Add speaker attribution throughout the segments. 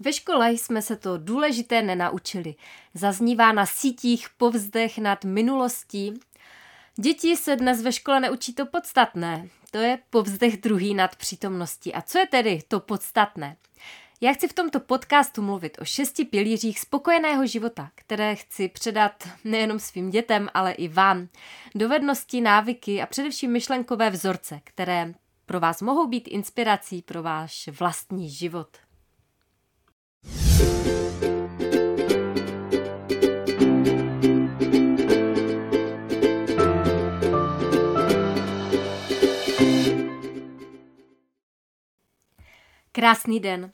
Speaker 1: Ve škole jsme se to důležité nenaučili. Zaznívá na sítích povzdech nad minulostí. Děti se dnes ve škole neučí to podstatné. To je povzdech druhý nad přítomností. A co je tedy to podstatné? Já chci v tomto podcastu mluvit o šesti pilířích spokojeného života, které chci předat nejenom svým dětem, ale i vám. Dovednosti, návyky a především myšlenkové vzorce, které pro vás mohou být inspirací pro váš vlastní život. Krásný den.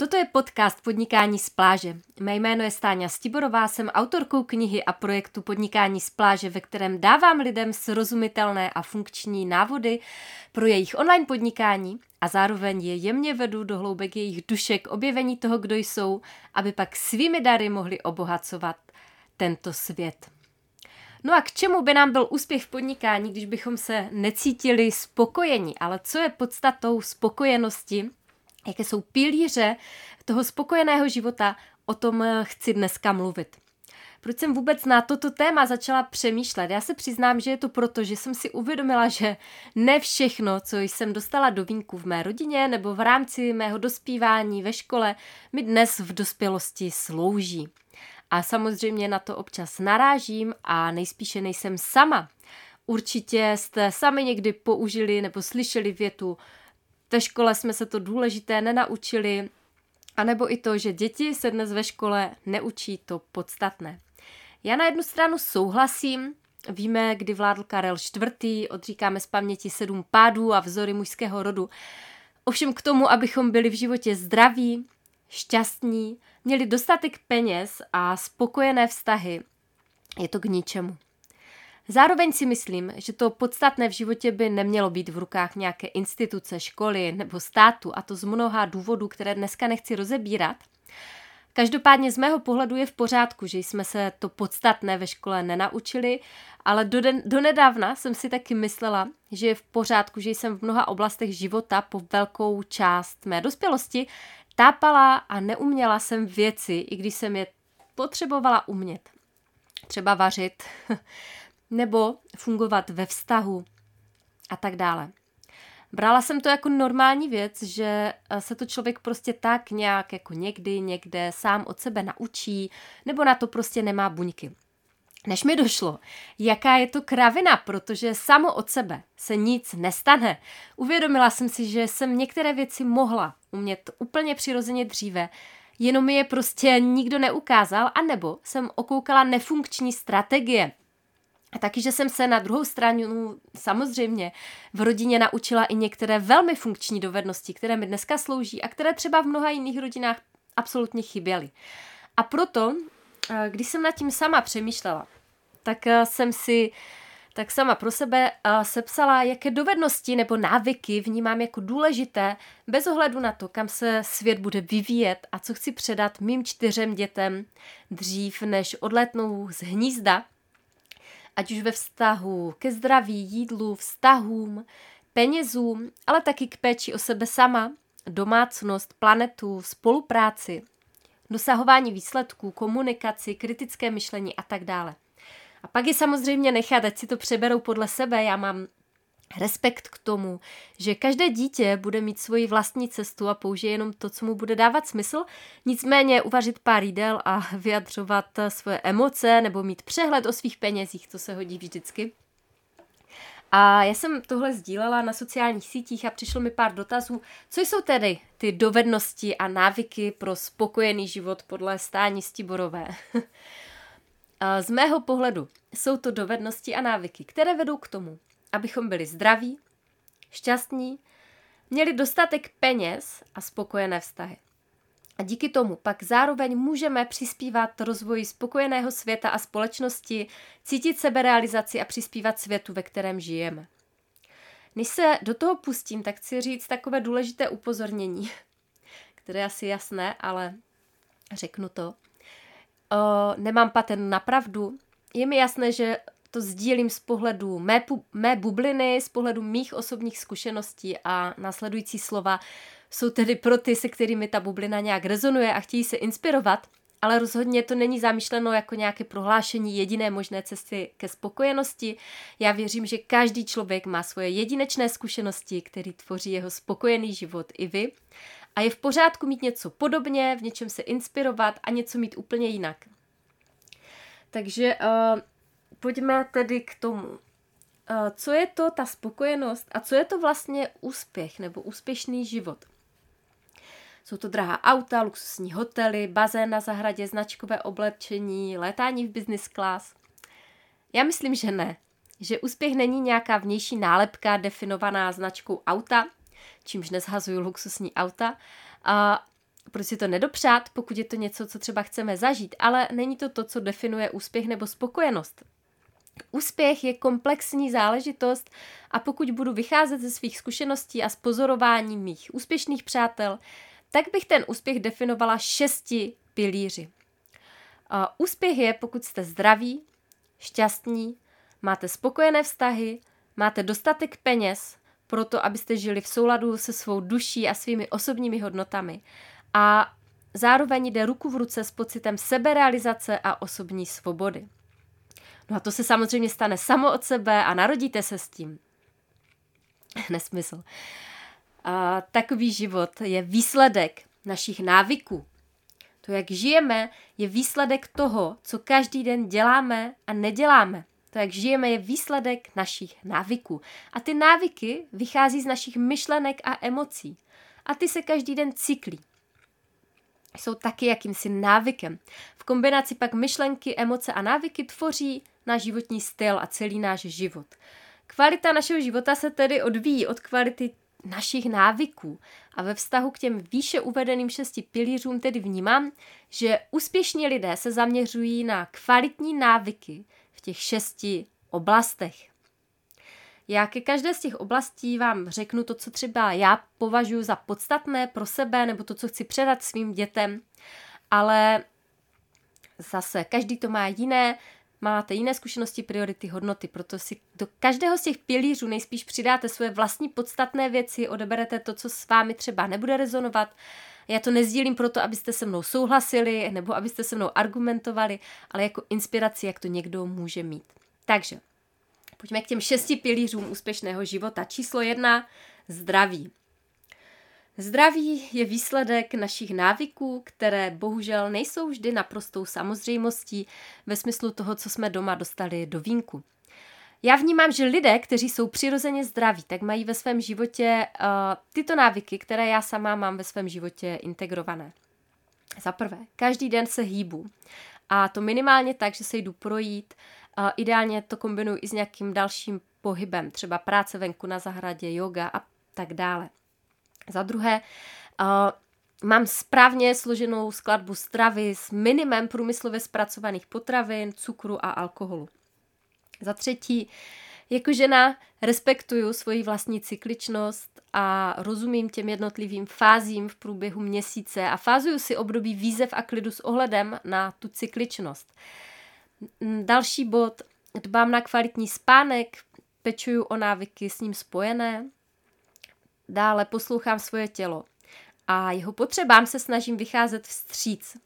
Speaker 1: Toto je podcast Podnikání z pláže. Mé jméno je Stáňa Stiborová, jsem autorkou knihy a projektu Podnikání z pláže, ve kterém dávám lidem srozumitelné a funkční návody pro jejich online podnikání a zároveň je jemně vedu do hloubek jejich duše k objevení toho, kdo jsou, aby pak svými dary mohli obohacovat tento svět. No a k čemu by nám byl úspěch v podnikání, když bychom se necítili spokojení? Ale co je podstatou spokojenosti? Jaké jsou pilíře toho spokojeného života, o tom eh, chci dneska mluvit. Proč jsem vůbec na toto téma začala přemýšlet? Já se přiznám, že je to proto, že jsem si uvědomila, že ne všechno, co jsem dostala do vínku v mé rodině nebo v rámci mého dospívání ve škole, mi dnes v dospělosti slouží. A samozřejmě na to občas narážím a nejspíše nejsem sama. Určitě jste sami někdy použili nebo slyšeli větu ve škole jsme se to důležité nenaučili, anebo i to, že děti se dnes ve škole neučí to podstatné. Já na jednu stranu souhlasím, víme, kdy vládl Karel IV., odříkáme z paměti sedm pádů a vzory mužského rodu. Ovšem k tomu, abychom byli v životě zdraví, šťastní, měli dostatek peněz a spokojené vztahy, je to k ničemu. Zároveň si myslím, že to podstatné v životě by nemělo být v rukách nějaké instituce, školy nebo státu, a to z mnoha důvodů, které dneska nechci rozebírat. Každopádně z mého pohledu je v pořádku, že jsme se to podstatné ve škole nenaučili, ale do, den, do nedávna jsem si taky myslela, že je v pořádku, že jsem v mnoha oblastech života po velkou část mé dospělosti tápala a neuměla jsem věci, i když jsem je potřebovala umět. Třeba vařit, nebo fungovat ve vztahu a tak dále. Brala jsem to jako normální věc, že eh, se to člověk prostě tak nějak jako někdy, někde sám od sebe naučí, nebo na to prostě nemá buňky. Než mi došlo, jaká je to kravina, protože samo od sebe se nic nestane. Uvědomila jsem si, že jsem některé věci mohla umět úplně přirozeně dříve, jenom mi je prostě nikdo neukázal, anebo jsem okoukala nefunkční strategie, a taky, že jsem se na druhou stranu samozřejmě v rodině naučila i některé velmi funkční dovednosti, které mi dneska slouží a které třeba v mnoha jiných rodinách absolutně chyběly. A proto, eh, když jsem nad tím sama přemýšlela, tak eh, jsem si tak sama pro sebe eh, sepsala, jaké dovednosti nebo návyky vnímám jako důležité, bez ohledu na to, kam se svět bude vyvíjet a co chci předat mým čtyřem dětem dřív, než odletnou z hnízda ať už ve vztahu ke zdraví, jídlu, vztahům, penězům, ale taky k péči o sebe sama, domácnost, planetu, spolupráci, dosahování výsledků, komunikaci, kritické myšlení a tak dále. A pak je samozřejmě nechat, ať si to přeberou podle sebe. Já mám respekt k tomu, že každé dítě bude mít svoji vlastní cestu a použije jenom to, co mu bude dávat smysl, nicméně uvařit pár jídel a vyjadřovat svoje emoce nebo mít přehled o svých penězích, to se hodí vždycky. A já jsem tohle sdílela na sociálních sítích a přišlo mi pár dotazů, co jsou tedy ty dovednosti a návyky pro spokojený život podle stání Stiborové. Z mého pohledu jsou to dovednosti a návyky, které vedou k tomu, abychom byli zdraví, šťastní, měli dostatek peněz a spokojené vztahy. A díky tomu pak zároveň můžeme přispívat rozvoji spokojeného světa a společnosti, cítit seberealizaci a přispívat světu, ve kterém žijeme. Než se do toho pustím, tak chci říct takové důležité upozornění, které je asi jasné, ale řeknu to. O, nemám patent na pravdu. Je mi jasné, že to sdílím z pohledu mé, mé bubliny, z pohledu mých osobních zkušeností a následující slova jsou tedy pro ty, se kterými ta bublina nějak rezonuje a chtějí se inspirovat, ale rozhodně to není zamýšleno jako nějaké prohlášení jediné možné cesty ke spokojenosti. Já věřím, že každý člověk má svoje jedinečné zkušenosti, které tvoří jeho spokojený život i vy. A je v pořádku mít něco podobně, v něčem se inspirovat a něco mít úplně jinak. Takže uh, pojďme tedy k tomu. Uh, co je to ta spokojenost a co je to vlastně úspěch nebo úspěšný život? Jsou to drahá auta, luxusní hotely, bazén na zahradě, značkové oblečení, létání v business class. Já myslím, že ne. Že úspěch není nějaká vnější nálepka definovaná značkou auta, čímž nezhazuju luxusní auta. A proč si to nedopřát, pokud je to něco, co třeba chceme zažít, ale není to to, co definuje úspěch nebo spokojenost. Úspěch je komplexní záležitost a pokud budu vycházet ze svých zkušeností a z pozorování mých úspěšných přátel, tak bych ten úspěch definovala šesti pilíři. Úspěch je, pokud jste zdraví, šťastní, máte spokojené vztahy, máte dostatek peněz pro to, abyste žili v souladu se svou duší a svými osobními hodnotami a zároveň jde ruku v ruce s pocitem seberealizace a osobní svobody. No a to se samozřejmě stane samo od sebe a narodíte se s tím. Nesmysl. A takový život je výsledek našich návyků. To, jak žijeme, je výsledek toho, co každý den děláme a neděláme. To, jak žijeme, je výsledek našich návyků. A ty návyky vychází z našich myšlenek a emocí. A ty se každý den cyklí. Jsou taky jakýmsi návykem. V kombinaci pak myšlenky, emoce a návyky tvoří náš životní styl a celý náš život. Kvalita našeho života se tedy odvíjí od kvality našich návyků. A ve vztahu k těm výše uvedeným šesti pilířům tedy vnímám, že úspěšní lidé se zaměřují na kvalitní návyky v těch šesti oblastech. Já ke každé z těch oblastí vám řeknu to, co třeba já považuji za podstatné pro sebe, nebo to, co chci předat svým dětem, ale zase každý to má jiné, máte jiné zkušenosti, priority, hodnoty, proto si do každého z těch pilířů nejspíš přidáte svoje vlastní podstatné věci, odeberete to, co s vámi třeba nebude rezonovat. Já to nezdílím proto, abyste se mnou souhlasili nebo abyste se mnou argumentovali, ale jako inspiraci, jak to někdo může mít. Takže, pojďme k těm šesti pilířům úspěšného života. Číslo jedna, zdraví. Zdraví je výsledek našich návyků, které bohužel nejsou vždy naprostou samozřejmostí ve smyslu toho, co jsme doma dostali do vínku. Já vnímám, že lidé, kteří jsou přirozeně zdraví, tak mají ve svém životě uh, tyto návyky, které já sama mám ve svém životě integrované. Za prvé, každý den se hýbu. A to minimálně tak, že se jdu projít. Uh, ideálně to kombinuji i s nějakým dalším pohybem, třeba práce venku na zahradě, yoga a tak dále. Za druhé, uh, mám správně složenou skladbu stravy s minimem průmyslově zpracovaných potravin, cukru a alkoholu. Za třetí, jako žena respektuju svoji vlastní cykličnost a rozumím těm jednotlivým fázím v průběhu měsíce a fázuju si období výzev a klidu s ohledem na tu cykličnost. Další bod, dbám na kvalitní spánek, pečuju o návyky s ním spojené, Dále poslouchám svoje tělo a jeho potřebám se snažím vycházet vstříc.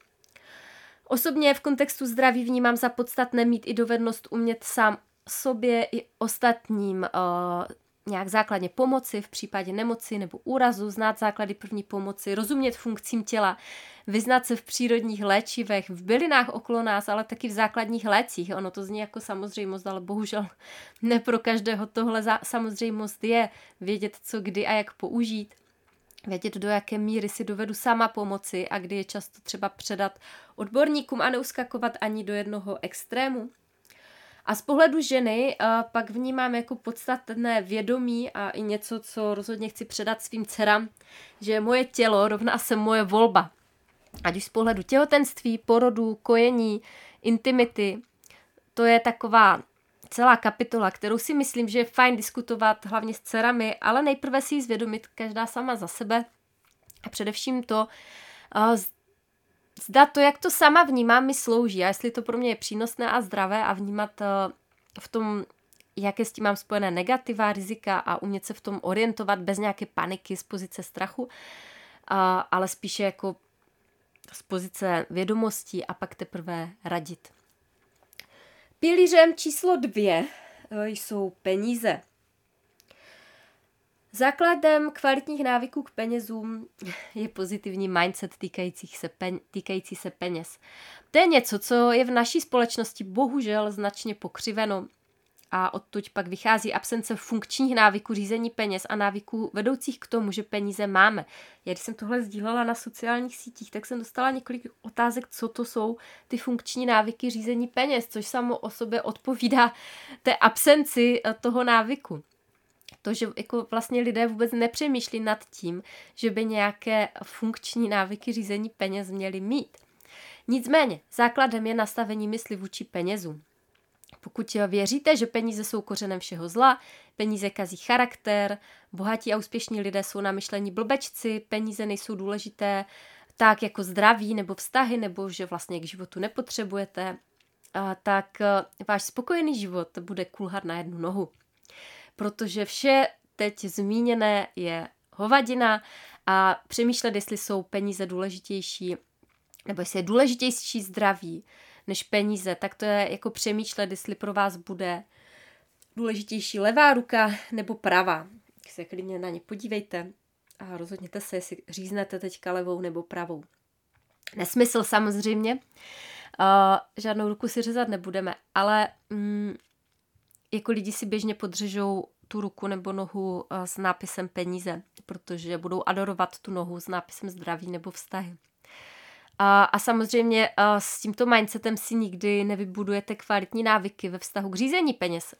Speaker 1: Osobně v kontextu zdraví vnímám za podstatné mít i dovednost umět sám sobě i ostatním uh, nějak základně pomoci v případě nemoci nebo úrazu, znát základy první pomoci, rozumět funkcím těla, vyznat se v přírodních léčivech, v bylinách okolo nás, ale taky v základních lécích. Ono to zní jako samozřejmost, ale bohužel ne pro každého tohle za- samozřejmost je vědět, co kdy a jak použít vědět, do jaké míry si dovedu sama pomoci a kdy je často třeba předat odborníkům a neuskakovat ani do jednoho extrému. A z pohledu ženy uh, pak vnímám jako podstatné vědomí a i něco, co rozhodně chci předat svým dcerám, že moje tělo rovná se moje volba. Ať už z pohledu těhotenství, porodu, kojení, intimity, to je taková celá kapitola, kterou si myslím, že je fajn diskutovat hlavně s dcerami, ale nejprve si ji zvědomit každá sama za sebe a především to, uh, zda to, jak to sama vnímám, mi slouží a jestli to pro mě je přínosné a zdravé a vnímat uh, v tom, jaké s tím mám spojené negativa, rizika a umět se v tom orientovat bez nějaké paniky z pozice strachu, ale spíše jako z pozice vědomostí a pak teprve radit. Pilířem číslo dvě eh, jsou peníze. Základem kvalitních návyků k penězům je pozitivní mindset týkající se, týkající se peněz. To je něco, co je v naší společnosti bohužel značně pokřiveno a odtud pak vychází absence funkčních návyků řízení peněz a návyků vedoucích k tomu, že peníze máme. Já když jsem tohle sdílela na sociálních sítích, tak jsem dostala několik otázek, co to jsou ty funkční návyky řízení peněz, což samo o sobě odpovídá té absenci toho návyku. To, že jako vlastně lidé vůbec nepřemýšlí nad tím, že by nějaké funkční návyky řízení peněz měli mít. Nicméně, základem je nastavení mysli vůči penězům. Pokud věříte, že peníze jsou kořenem všeho zla, peníze kazí charakter, bohatí a úspěšní lidé jsou na myšlení blbečci, peníze nejsou důležité tak jako zdraví nebo vztahy, nebo že vlastně k životu nepotřebujete, tak e, váš spokojený život bude kulhat na jednu nohu. Protože vše teď zmíněné je hovadina a přemýšlet, jestli jsou peníze důležitější, nebo jestli je důležitější zdraví, než peníze, tak to je jako přemýšlet, jestli pro vás bude důležitější levá ruka nebo pravá. Tak se klidně na ně podívejte a rozhodněte se, jestli říznete teďka levou nebo pravou. Nesmysl samozřejmě, uh, žádnou ruku si řezat nebudeme, ale mm, jako lidi si běžně podřežou tu ruku nebo nohu uh, s nápisem peníze, protože budou adorovat tu nohu s nápisem zdraví nebo vztahy. A, a samozřejmě a s tímto mindsetem si nikdy nevybudujete kvalitní návyky ve vztahu k řízení peněz,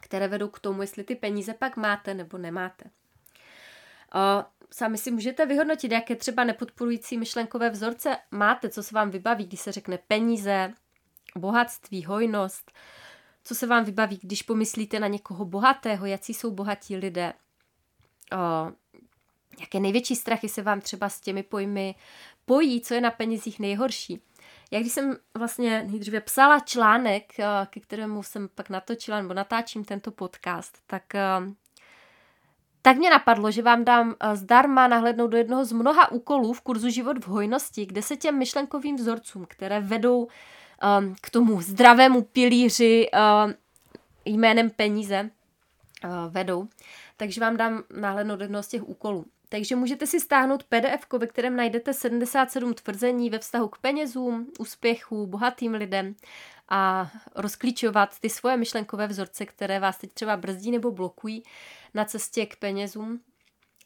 Speaker 1: které vedou k tomu, jestli ty peníze pak máte nebo nemáte. A sami si můžete vyhodnotit, jaké třeba nepodporující myšlenkové vzorce máte, co se vám vybaví, když se řekne peníze, bohatství, hojnost, co se vám vybaví, když pomyslíte na někoho bohatého, jaký jsou bohatí lidé, o, jaké největší strachy se vám třeba s těmi pojmy pojí, co je na penězích nejhorší. Já když jsem vlastně nejdříve psala článek, ke kterému jsem pak natočila nebo natáčím tento podcast, tak tak mě napadlo, že vám dám zdarma nahlednout do jednoho z mnoha úkolů v kurzu Život v hojnosti, kde se těm myšlenkovým vzorcům, které vedou k tomu zdravému pilíři um, jménem peníze, uh, vedou. Takže vám dám nahlednout do jednoho z těch úkolů. Takže můžete si stáhnout PDF, ve kterém najdete 77 tvrzení ve vztahu k penězům, úspěchu, bohatým lidem a rozklíčovat ty svoje myšlenkové vzorce, které vás teď třeba brzdí nebo blokují na cestě k penězům.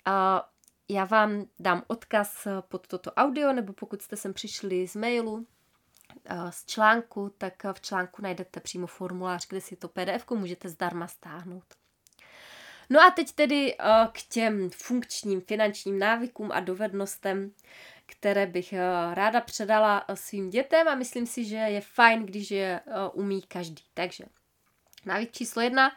Speaker 1: A já vám dám odkaz pod toto audio, nebo pokud jste sem přišli z mailu, z článku, tak v článku najdete přímo formulář, kde si to PDF můžete zdarma stáhnout. No a teď tedy uh, k těm funkčním finančním návykům a dovednostem, které bych uh, ráda předala svým dětem a myslím si, že je fajn, když je umí každý. Takže návyk číslo jedna,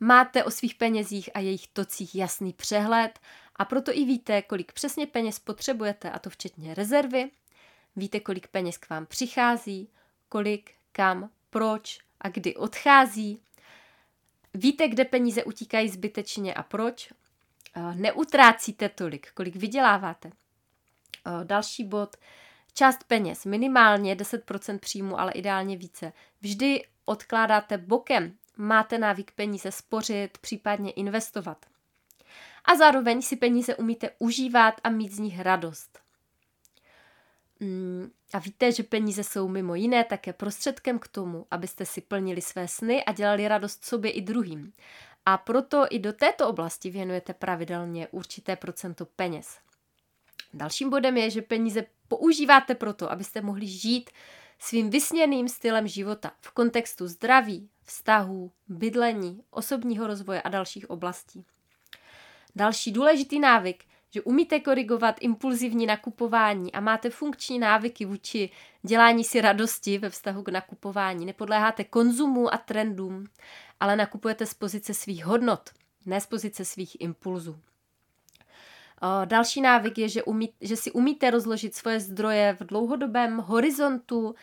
Speaker 1: máte o svých penězích a jejich tocích jasný přehled a proto i víte, kolik přesně peněz potřebujete, a to včetně rezervy. Víte, kolik peněz k vám přichází, kolik, kam, proč a kdy odchází Víte, kde peníze utíkají zbytečně a proč? Eh, neutrácíte tolik, kolik vyděláváte. Eh, další bod. Část peněz, minimálně 10% příjmu, ale ideálně více. Vždy odkládáte bokem. Máte návyk peníze spořit, případně investovat. A zároveň si peníze umíte užívat a mít z nich radost. Mm, a víte, že peníze jsou mimo jiné také prostředkem k tomu, abyste si plnili své sny a dělali radost sobě i druhým. A proto i do této oblasti věnujete pravidelně určité procento peněz. Dalším bodem je, že peníze používáte proto, abyste mohli žít svým vysněným stylem života v kontextu zdraví, vztahů, bydlení, osobního rozvoje a dalších oblastí. Další důležitý návyk že umíte korigovat impulzivní nakupování a máte funkční návyky vůči dělání si radosti ve vztahu k nakupování. Nepodléháte konzumu a trendům, ale nakupujete z pozice svých hodnot, ne z pozice svých impulzů. Další návyk je, že, umí, že si umíte rozložit svoje zdroje v dlouhodobém horizontu,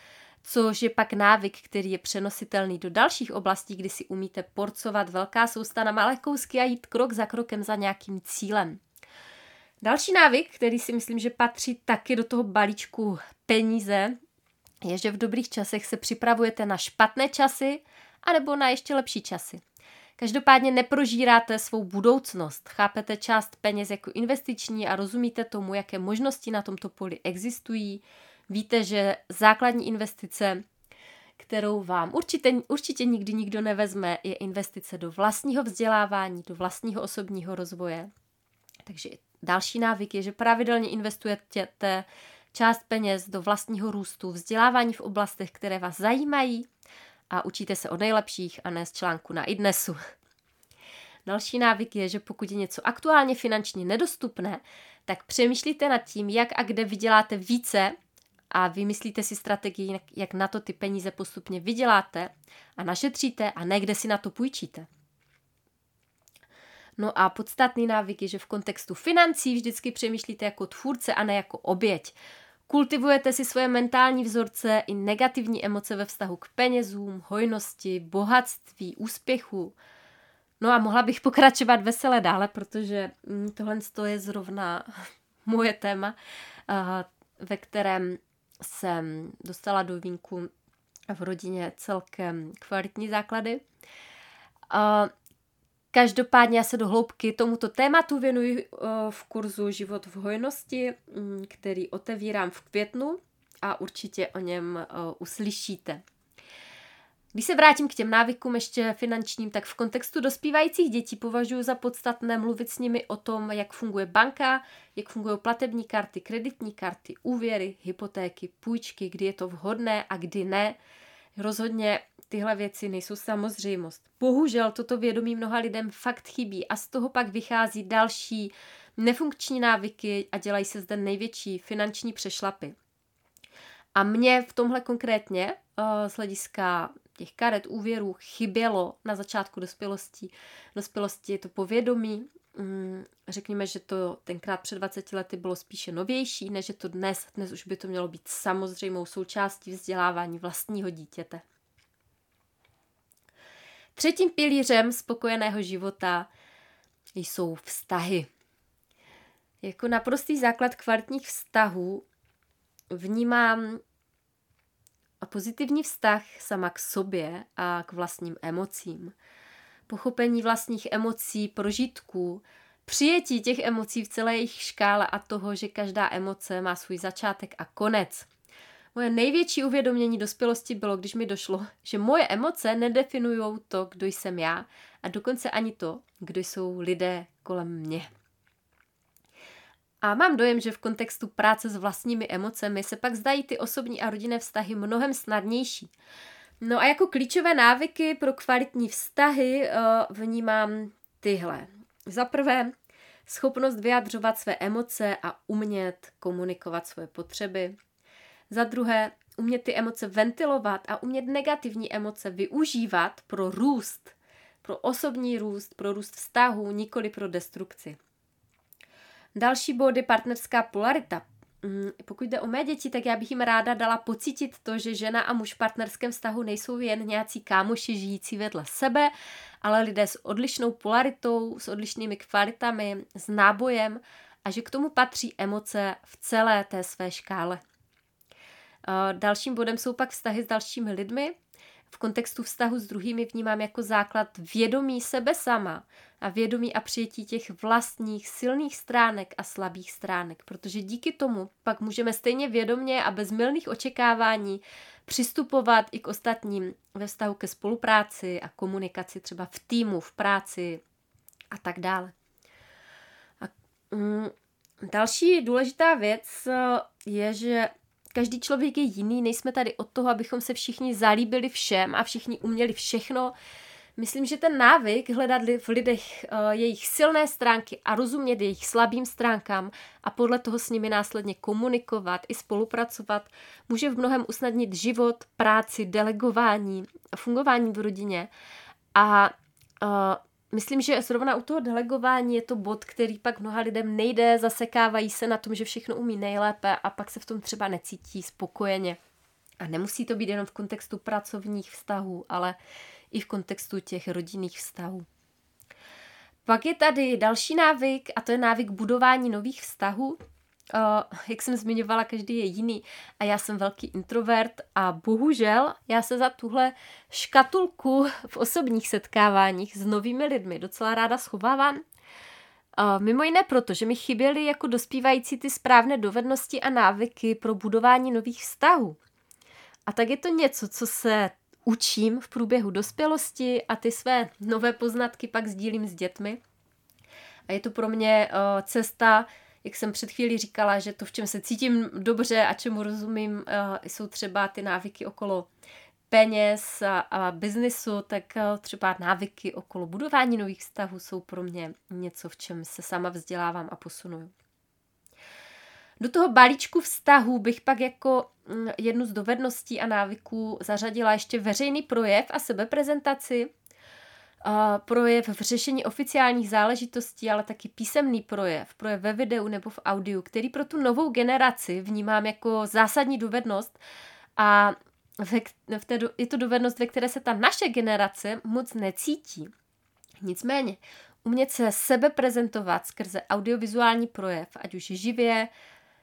Speaker 1: což je pak návyk, který je přenositelný do dalších oblastí, kdy si umíte porcovat velká sousta na malé kousky a jít krok za krokem za nějakým cílem. Další návyk, který si myslím, že patří taky do toho balíčku peníze, je, že v dobrých časech se připravujete na špatné časy anebo na ještě lepší časy. Každopádně neprožíráte svou budoucnost, chápete část peněz jako investiční a rozumíte tomu, jaké možnosti na tomto poli existují. Víte, že základní investice, kterou vám určitě, určitě nikdy nikdo nevezme, je investice do vlastního vzdělávání, do vlastního osobního rozvoje. Takže další návyk je, že pravidelně investujete část peněz do vlastního růstu, vzdělávání v oblastech, které vás zajímají a učíte se od nejlepších a ne z článku na idnesu. Další návyk je, že pokud je něco aktuálně finančně nedostupné, tak přemýšlíte nad tím, jak a kde vyděláte více a vymyslíte si strategii, jak na to ty peníze postupně vyděláte a našetříte a ne kde si na to půjčíte. No a podstatný návyk je, že v kontextu financí vždycky přemýšlíte jako tvůrce a ne jako oběť. Kultivujete si svoje mentální vzorce i negativní emoce ve vztahu k penězům, hojnosti, bohatství, úspěchu. No a mohla bych pokračovat vesele dále, protože mm, tohle je zrovna moje téma, ve kterém jsem dostala do vínku v rodině celkem kvalitní základy. Každopádně já se do hloubky tomuto tématu věnuji eh, v kurzu Život v hojnosti, mm, který otevírám v květnu a určitě o něm eh, uslyšíte. Když se vrátím k těm návykům ještě finančním, tak v kontextu dospívajících dětí považuji za podstatné mluvit s nimi o tom, jak funguje banka, jak fungují platební karty, kreditní karty, úvěry, hypotéky, půjčky, kdy je to vhodné a kdy ne. Rozhodně tyhle věci nejsou samozřejmost. Bohužel toto vědomí mnoha lidem fakt chybí a z toho pak vychází další nefunkční návyky a dělají se zde největší finanční přešlapy. A mě v tomhle konkrétně uh, z hlediska těch karet úvěrů chybělo na začátku dospělosti. Dospělosti je to povědomí. Mm, řekněme, že to tenkrát před 20 lety bylo spíše novější, než je to dnes. Dnes už by to mělo být samozřejmou součástí vzdělávání vlastního dítěte. Třetím pilířem spokojeného života jsou vztahy. Jako naprostý základ kvalitních vztahů vnímám pozitivní vztah sama k sobě a k vlastním emocím. Pochopení vlastních emocí, prožitků, přijetí těch emocí v celé jejich škále a toho, že každá emoce má svůj začátek a konec. Moje největší uvědomění dospělosti bylo, když mi došlo, že moje emoce nedefinují to, kdo jsem já a dokonce ani to, kdo jsou lidé kolem mě. A mám dojem, že v kontextu práce s vlastními emocemi se pak zdají ty osobní a rodinné vztahy mnohem snadnější. No a jako klíčové návyky pro kvalitní vztahy uh, vnímám tyhle. Za prvé, schopnost vyjadřovat své emoce a umět komunikovat svoje potřeby. Za druhé, umět ty emoce ventilovat a umět negativní emoce využívat pro růst, pro osobní růst, pro růst vztahu, nikoli pro destrukci. Další bod partnerská polarita. Mm, pokud jde o mé děti, tak já bych jim ráda dala pocítit to, že žena a muž v partnerském vztahu nejsou jen nějací kámoši žijící vedle sebe, ale lidé s odlišnou polaritou, s odlišnými kvalitami, s nábojem a že k tomu patří emoce v celé té své škále. Dalším bodem jsou pak vztahy s dalšími lidmi. V kontextu vztahu s druhými vnímám jako základ vědomí sebe sama a vědomí a přijetí těch vlastních silných stránek a slabých stránek, protože díky tomu pak můžeme stejně vědomě a bez mylných očekávání přistupovat i k ostatním ve vztahu ke spolupráci a komunikaci třeba v týmu, v práci a tak dále. A, mm, další důležitá věc je, že Každý člověk je jiný, nejsme tady od toho, abychom se všichni zalíbili všem a všichni uměli všechno. Myslím, že ten návyk hledat v lidech uh, jejich silné stránky a rozumět jejich slabým stránkám a podle toho s nimi následně komunikovat i spolupracovat, může v mnohem usnadnit život, práci, delegování, fungování v rodině. A uh, Myslím, že zrovna u toho delegování je to bod, který pak mnoha lidem nejde, zasekávají se na tom, že všechno umí nejlépe a pak se v tom třeba necítí spokojeně. A nemusí to být jenom v kontextu pracovních vztahů, ale i v kontextu těch rodinných vztahů. Pak je tady další návyk a to je návyk budování nových vztahů. Uh, jak jsem zmiňovala, každý je jiný a já jsem velký introvert a bohužel já se za tuhle škatulku v osobních setkáváních s novými lidmi docela ráda schovávám. Uh, mimo jiné proto, že mi chyběly jako dospívající ty správné dovednosti a návyky pro budování nových vztahů. A tak je to něco, co se učím v průběhu dospělosti a ty své nové poznatky pak sdílím s dětmi. A je to pro mě uh, cesta, jak jsem před chvílí říkala, že to, v čem se cítím dobře a čemu rozumím, uh, jsou třeba ty návyky okolo peněz a, a biznisu, tak uh, třeba návyky okolo budování nových vztahů jsou pro mě něco, v čem se sama vzdělávám a posunuju. Do toho balíčku vztahů bych pak jako mm, jednu z dovedností a návyků zařadila ještě veřejný projev a sebeprezentaci, projev v řešení oficiálních záležitostí, ale taky písemný projev, projev ve videu nebo v audiu, který pro tu novou generaci vnímám jako zásadní dovednost a ve, v té, je to dovednost, ve které se ta naše generace moc necítí. Nicméně, umět se sebe prezentovat skrze audiovizuální projev, ať už živě,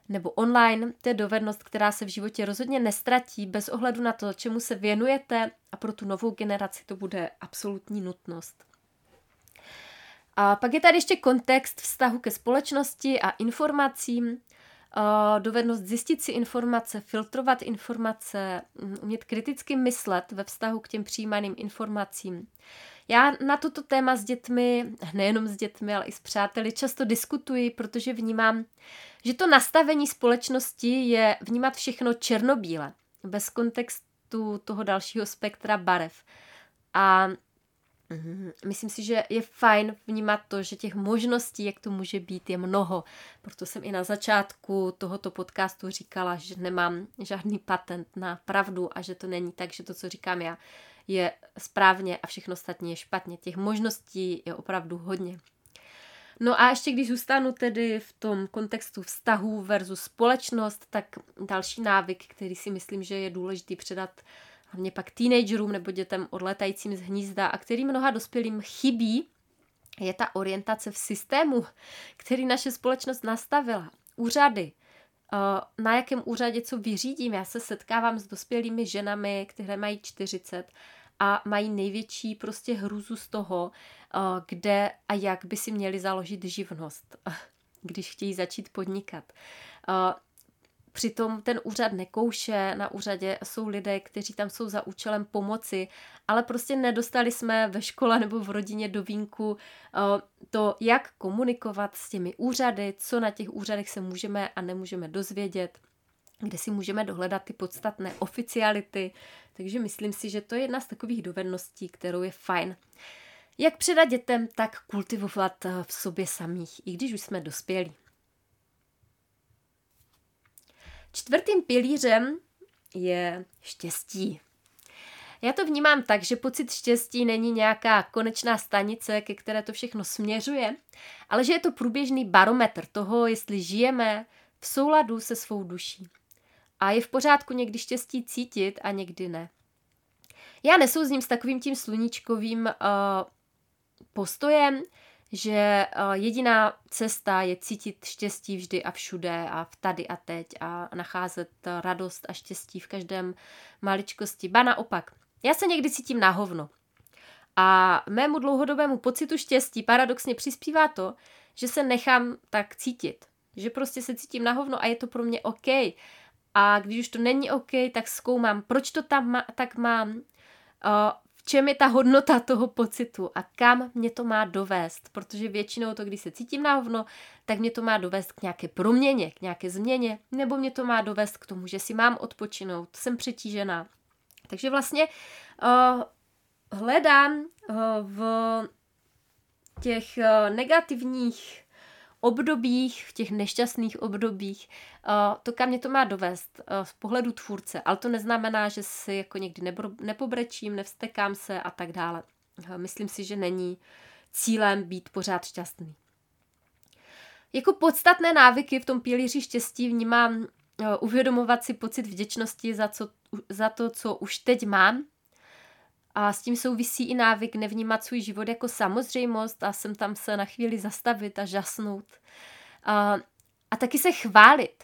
Speaker 1: nebo online, to je dovednost, která se v životě rozhodně nestratí bez ohledu na to, čemu se věnujete a pro tu novou generaci to bude absolutní nutnost. A pak je tady ještě kontext vztahu ke společnosti a informacím, dovednost zjistit si informace, filtrovat informace, umět kriticky myslet ve vztahu k těm přijímaným informacím. Já na toto téma s dětmi, nejenom s dětmi, ale i s přáteli, často diskutuji, protože vnímám, že to nastavení společnosti je vnímat všechno černobíle, bez kontextu toho dalšího spektra barev. A mm, Myslím si, že je fajn vnímat to, že těch možností, jak to může být, je mnoho. Proto jsem i na začátku tohoto podcastu říkala, že nemám žádný patent na pravdu a že to není tak, že to, co říkám já, je správně a všechno ostatní je špatně. Těch možností je opravdu hodně. No a ještě když zůstanu tedy v tom kontextu vztahů versus společnost, tak další návyk, který si myslím, že je důležitý předat hlavně pak teenagerům nebo dětem odletajícím z hnízda a který mnoha dospělým chybí, je ta orientace v systému, který naše společnost nastavila. Úřady, na jakém úřadě co vyřídím. Já se setkávám s dospělými ženami, které mají 40 a mají největší prostě hruzu z toho, eh, kde a jak by si měli založit živnost, když chtějí začít podnikat. Přitom ten úřad nekouše, na úřadě jsou lidé, kteří tam jsou za účelem pomoci, ale prostě nedostali jsme ve škole nebo v rodině do vínku eh, to, jak komunikovat s těmi úřady, co na těch úřadech se můžeme a nemůžeme dozvědět kde si můžeme dohledat ty podstatné oficiality. Takže myslím si, že to je jedna z takových dovedností, kterou je fajn. Jak předat dětem, tak kultivovat eh, v sobě samých, i když už jsme dospělí. Čtvrtým pilířem je štěstí. Já to vnímám tak, že pocit štěstí není nějaká konečná stanice, ke které to všechno směřuje, ale že je to průběžný barometr toho, jestli žijeme v souladu se svou duší. A je v pořádku někdy štěstí cítit a někdy ne. Já nesouzním s takovým tím sluníčkovým uh, postojem, že uh, jediná cesta je cítit štěstí vždy a všude a v tady a teď a nacházet radost a štěstí v každém maličkosti. Ba naopak, já se někdy cítím na hovno. A mému dlouhodobému pocitu štěstí paradoxně přispívá to, že se nechám tak cítit. Že prostě se cítím na hovno a je to pro mě OK. A když už to není OK, tak zkoumám, proč to tam má, tak mám, uh, čem je ta hodnota toho pocitu a kam mě to má dovést. Protože většinou to, když se cítím na hovno, tak mě to má dovést k nějaké proměně, k nějaké změně, nebo mě to má dovést k tomu, že si mám odpočinout, jsem přetížená. Takže vlastně uh, hledám uh, v těch uh, negativních obdobích, v těch nešťastných obdobích, uh, to kam mě to má dovést uh, z pohledu tvůrce, ale to neznamená, že si jako někdy nepobrečím, nevstekám se a tak dále. Uh, myslím si, že není cílem být pořád šťastný. Jako podstatné návyky v tom pilíři štěstí vnímám uvědomovat si pocit vděčnosti za, co, za to, co už teď mám, A s tím souvisí i návyk nevnímat svůj život jako samozřejmost a sem tam se na chvíli zastavit a žasnout. A, a taky se chválit.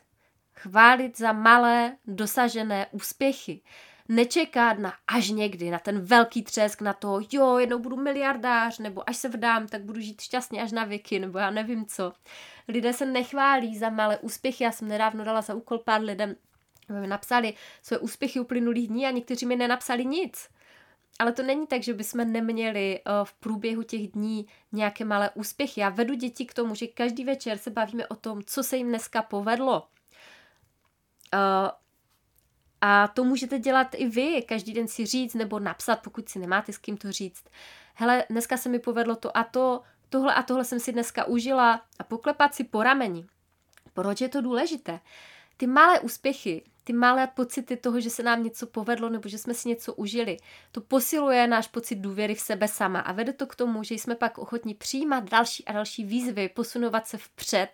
Speaker 1: Chválit za malé dosažené úspěchy. Nečekat na až někdy, na ten velký třesk, na to, jo, jednou budu miliardář, nebo až se vdám, tak budu žít šťastně až na věky, nebo já nevím co. Lidé se nechválí za malé úspěchy. Já jsem nedávno dala za úkol pár lidem, napsali své úspěchy uplynulých dní a někteří mi nenapsali nic. Ale to není tak, že bychom neměli uh, v průběhu těch dní nějaké malé úspěchy. Já vedu děti k tomu, že každý večer se bavíme o tom, co se jim dneska povedlo. Uh, a to můžete dělat i vy, každý den si říct nebo napsat, pokud si nemáte s kým to říct. Hele, dneska se mi povedlo to a to, tohle a tohle jsem si dneska užila a poklepat si po rameni. Proč je to důležité? Ty malé úspěchy, ty malé pocity toho, že se nám něco povedlo nebo že jsme si něco užili, to posiluje náš pocit důvěry v sebe sama a vede to k tomu, že jsme pak ochotní přijímat další a další výzvy, posunovat se vpřed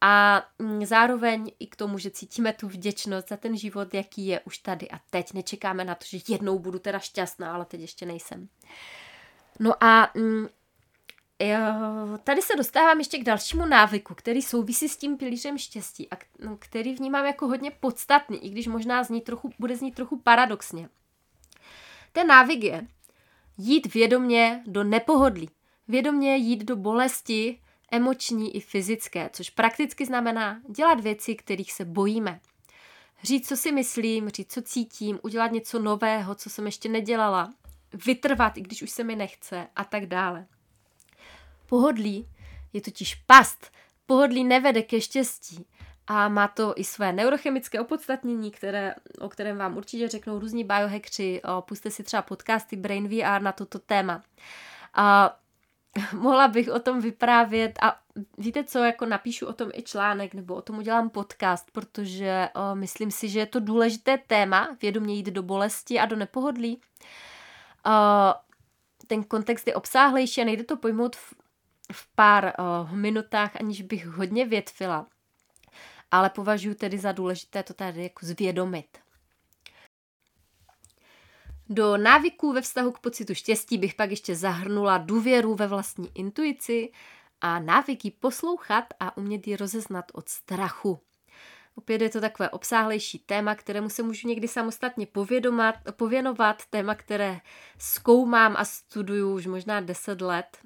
Speaker 1: a mm, zároveň i k tomu, že cítíme tu vděčnost za ten život, jaký je už tady a teď. Nečekáme na to, že jednou budu teda šťastná, ale teď ještě nejsem. No a mm, tady se dostávám ještě k dalšímu návyku, který souvisí s tím pilířem štěstí a no, který vnímám jako hodně podstatný, i když možná zní trochu, bude znít trochu paradoxně. Ten návyk je jít vědomě do nepohodlí, vědomě jít do bolesti, emoční i fyzické, což prakticky znamená dělat věci, kterých se bojíme. Říct, co si myslím, říct, co cítím, udělat něco nového, co jsem ještě nedělala, vytrvat, i když už se mi nechce a tak dále. Pohodlí je totiž past. Pohodlí nevede ke štěstí. A má to i své neurochemické opodstatnění, které, o kterém vám určitě řeknou různí biohackři. Puste si třeba podcasty Brain VR na toto téma. A mohla bych o tom vyprávět a víte co, jako napíšu o tom i článek nebo o tom udělám podcast, protože o, myslím si, že je to důležité téma, vědomě jít do bolesti a do nepohodlí. O, ten kontext je obsáhlejší a nejde to pojmout v, v pár o, minutách, aniž bych hodně větvila. Ale považuji tedy za důležité to tady jako zvědomit. Do návyků ve vztahu k pocitu štěstí bych pak ještě zahrnula důvěru ve vlastní intuici a návyky poslouchat a umět ji rozeznat od strachu. Opět je to takové obsáhlejší téma, kterému se můžu někdy samostatně povědomat, pověnovat, téma, které zkoumám a studuju už možná 10 let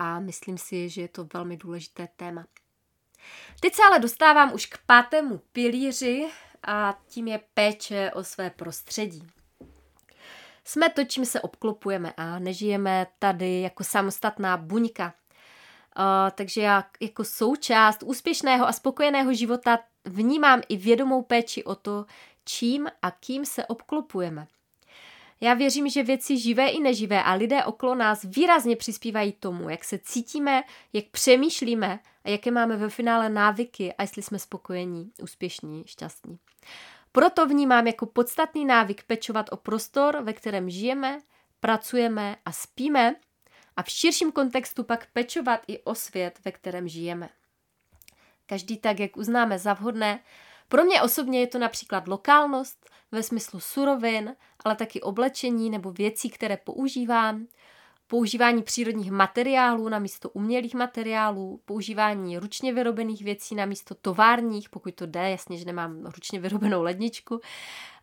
Speaker 1: a myslím si, že je to velmi důležité téma. Teď se ale dostávám už k pátému pilíři a tím je péče o své prostředí. Jsme to, čím se obklopujeme a nežijeme tady jako samostatná buňka. Uh, takže já jako součást úspěšného a spokojeného života vnímám i vědomou péči o to, čím a kým se obklopujeme. Já věřím, že věci živé i neživé a lidé okolo nás výrazně přispívají tomu, jak se cítíme, jak přemýšlíme a jaké máme ve finále návyky a jestli jsme spokojení, úspěšní, šťastní. Proto vnímám jako podstatný návyk pečovat o prostor, ve kterém žijeme, pracujeme a spíme a v širším kontextu pak pečovat i o svět, ve kterém žijeme. Každý tak, jak uznáme za vhodné. Pro mě osobně je to například lokálnost ve smyslu surovin, ale taky oblečení nebo věcí, které používám, používání přírodních materiálů na místo umělých materiálů, používání ručně vyrobených věcí na místo továrních, pokud to jde, jasně, že nemám ručně vyrobenou ledničku.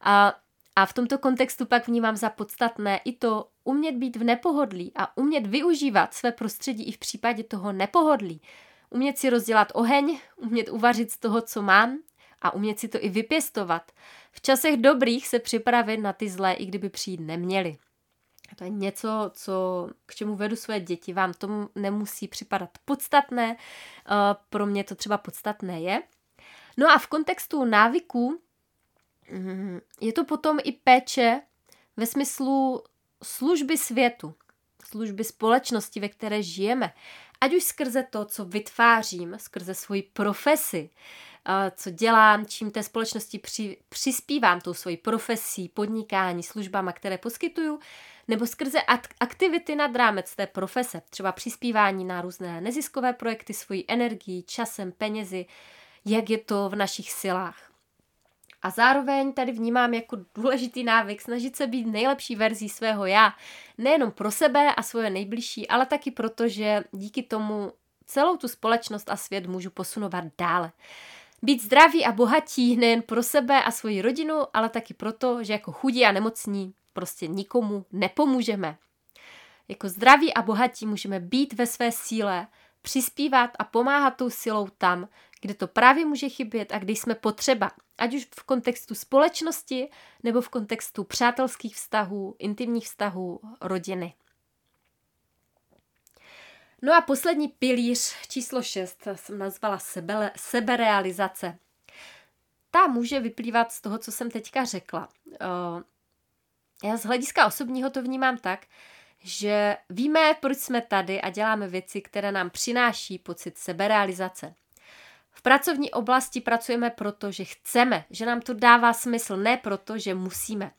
Speaker 1: A, a v tomto kontextu pak vnímám za podstatné i to umět být v nepohodlí a umět využívat své prostředí i v případě toho nepohodlí. Umět si rozdělat oheň, umět uvařit z toho, co mám a umět si to i vypěstovat. V časech dobrých se připravit na ty zlé, i kdyby přijít neměli. To je něco, co, k čemu vedu své děti. Vám to nemusí připadat podstatné, eh, pro mě to třeba podstatné je. No a v kontextu návyků mm, je to potom i péče ve smyslu služby světu, služby společnosti, ve které žijeme. Ať už skrze to, co vytvářím, skrze svoji profesi, eh, co dělám, čím té společnosti při, přispívám tou svojí profesí, podnikání, službama, které poskytuju, nebo skrze aktivity nad rámec té profese, třeba přispívání na různé neziskové projekty, svojí energií, časem, penězi, jak je to v našich silách. A zároveň tady vnímám jako důležitý návyk snažit se být nejlepší verzí svého já. Nejenom pro sebe a svoje nejbližší, ale taky proto, že díky tomu celou tu společnost a svět můžu posunovat dále. Být zdraví a bohatí nejen pro sebe a svoji rodinu, ale taky proto, že jako chudí a nemocní prostě nikomu nepomůžeme. Jako zdraví a bohatí můžeme být ve své síle, přispívat a pomáhat tou silou tam, kde to právě může chybět a kde jsme potřeba. Ať už v kontextu společnosti nebo v kontextu přátelských vztahů, intimních vztahů, rodiny. No a poslední pilíř číslo 6 jsem nazvala sebe, seberealizace. Ta může vyplývat z toho, co jsem teďka řekla. Já z hlediska osobního to vnímám tak, že víme, proč jsme tady a děláme věci, které nám přináší pocit seberealizace. V pracovní oblasti pracujeme proto, že chceme, že nám to dává smysl, ne proto, že musíme.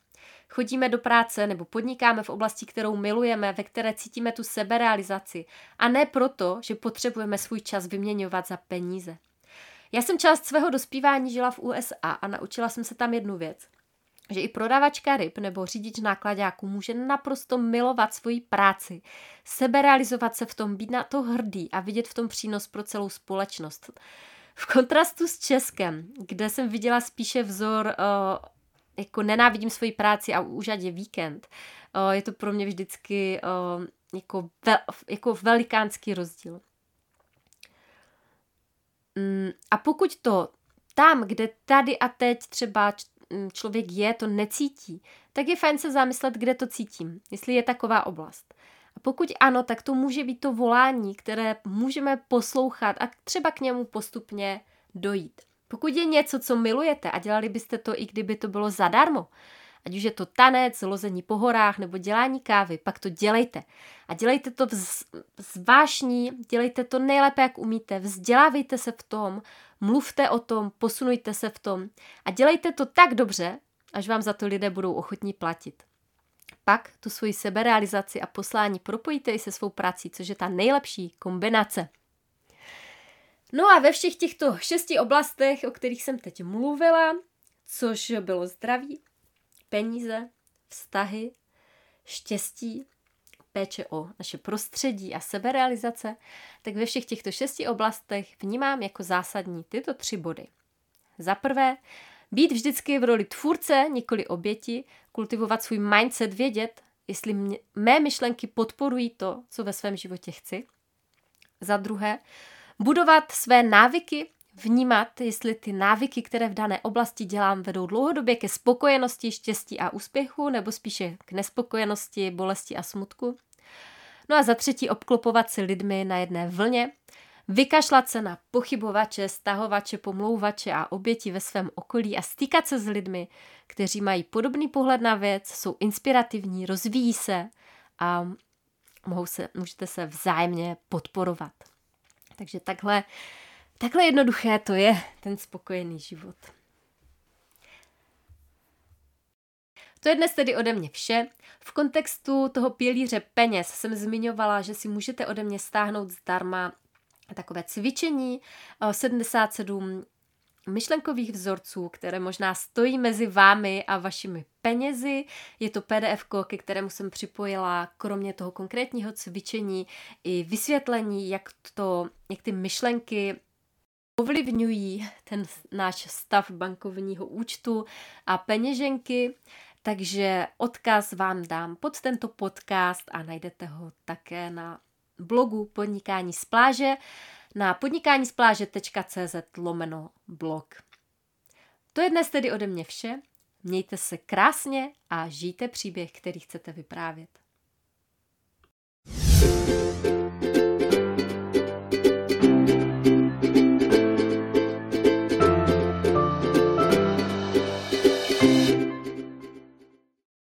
Speaker 1: Chodíme do práce nebo podnikáme v oblasti, kterou milujeme, ve které cítíme tu seberealizaci a ne proto, že potřebujeme svůj čas vyměňovat za peníze. Já jsem část svého dospívání žila v USA a naučila jsem se tam jednu věc – že i prodavačka ryb nebo řidič nákladáků může naprosto milovat svoji práci, seberealizovat se v tom, být na to hrdý a vidět v tom přínos pro celou společnost. V kontrastu s Českem, kde jsem viděla spíše vzor, uh, jako nenávidím svoji práci a už ať je víkend, uh, je to pro mě vždycky uh, jako, ve, jako velikánský rozdíl. Mm, a pokud to tam, kde tady a teď třeba člověk je, to necítí, tak je fajn se zamyslet, kde to cítím, jestli je taková oblast. A pokud ano, tak to může být to volání, které můžeme poslouchat a třeba k němu postupně dojít. Pokud je něco, co milujete a dělali byste to, i kdyby to bylo zadarmo, ať už je to tanec, lození po horách nebo dělání kávy, pak to dělejte. A dělejte to vášní, dělejte to nejlépe, jak umíte, vzdělávejte se v tom, mluvte o tom, posunujte se v tom a dělejte to tak dobře, až vám za to lidé budou ochotní platit. Pak tu svoji seberealizaci a poslání propojíte i se svou prací, což je ta nejlepší kombinace. No a ve všech těchto šesti oblastech, o kterých jsem teď mluvila, což bylo zdraví, peníze, vztahy, štěstí, péče o naše prostředí a seberealizace, tak ve všech těchto šesti oblastech vnímám jako zásadní tyto tři body. Za prvé, být vždycky v roli tvůrce, nikoli oběti, kultivovat svůj mindset, vědět, jestli mě, mé myšlenky podporují to, co ve svém životě chci. Za druhé, budovat své návyky, vnímat, jestli ty návyky, které v dané oblasti dělám, vedou dlouhodobě ke spokojenosti, štěstí a úspěchu, nebo spíše k nespokojenosti, bolesti a smutku. No a za třetí obklopovat se lidmi na jedné vlně, vykašlat se na pochybovače, stahovače, pomlouvače a oběti ve svém okolí a stýkat se s lidmi, kteří mají podobný pohled na věc, jsou inspirativní, rozvíjí se a mohou se, můžete se vzájemně podporovat. Takže takhle Takhle jednoduché to je, ten spokojený život. To je dnes tedy ode mě vše. V kontextu toho pilíře peněz jsem zmiňovala, že si můžete ode mě stáhnout zdarma takové cvičení 77 eh, myšlenkových vzorců, které možná stojí mezi vámi a vašimi penězi. Je to PDF, ke kterému jsem připojila kromě toho konkrétního cvičení i vysvětlení, jak, to, jak ty myšlenky ovlivňují ten náš stav bankovního účtu a peněženky, takže odkaz vám dám pod tento podcast a najdete ho také na blogu Podnikání z pláže na podnikáníspláže.cz lomeno blog. To je dnes tedy ode mě vše. Mějte se krásně a žijte příběh, který chcete vyprávět. thank you